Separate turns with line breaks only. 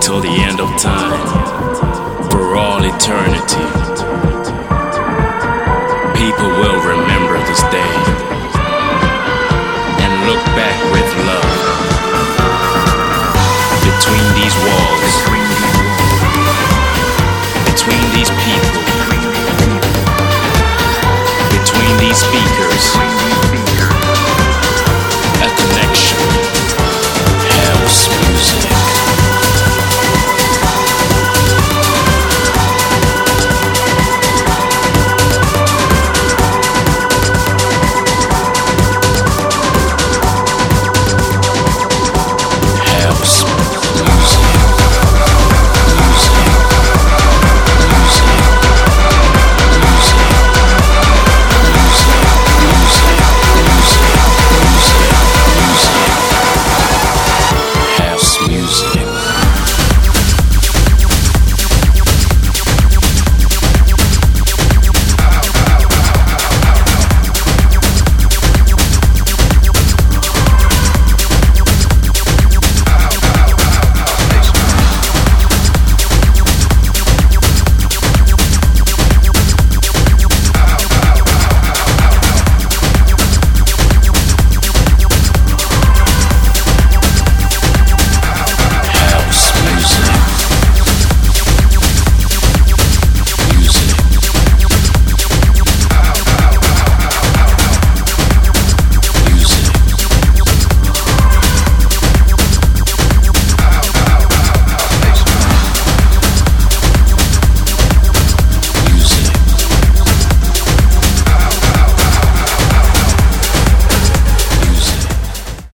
till the end of time, for all eternity. People will remember this day and look back with love between these walls.